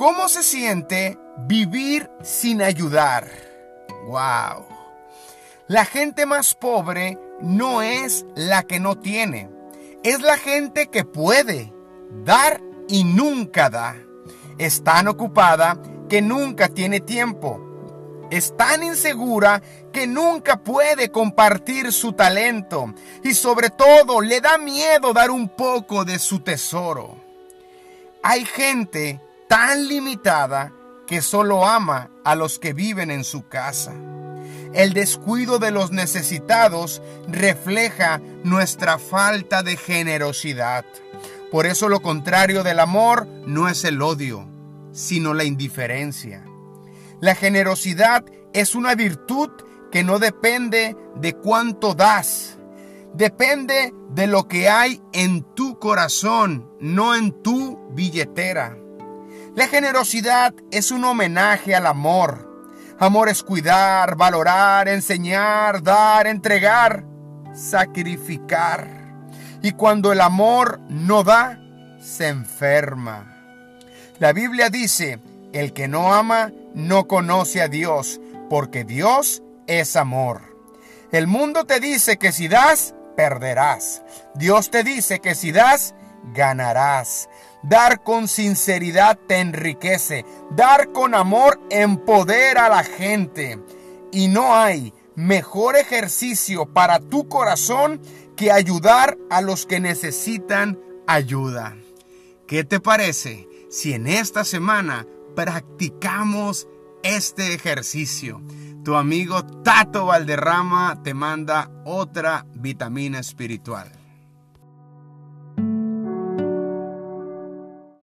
¿Cómo se siente vivir sin ayudar? ¡Wow! La gente más pobre no es la que no tiene, es la gente que puede dar y nunca da. Es tan ocupada que nunca tiene tiempo. Es tan insegura que nunca puede compartir su talento y sobre todo le da miedo dar un poco de su tesoro. Hay gente tan limitada que solo ama a los que viven en su casa. El descuido de los necesitados refleja nuestra falta de generosidad. Por eso lo contrario del amor no es el odio, sino la indiferencia. La generosidad es una virtud que no depende de cuánto das, depende de lo que hay en tu corazón, no en tu billetera. La generosidad es un homenaje al amor. Amor es cuidar, valorar, enseñar, dar, entregar, sacrificar. Y cuando el amor no da, se enferma. La Biblia dice, el que no ama no conoce a Dios, porque Dios es amor. El mundo te dice que si das, perderás. Dios te dice que si das, ganarás. Dar con sinceridad te enriquece. Dar con amor empodera a la gente. Y no hay mejor ejercicio para tu corazón que ayudar a los que necesitan ayuda. ¿Qué te parece si en esta semana practicamos este ejercicio? Tu amigo Tato Valderrama te manda otra vitamina espiritual.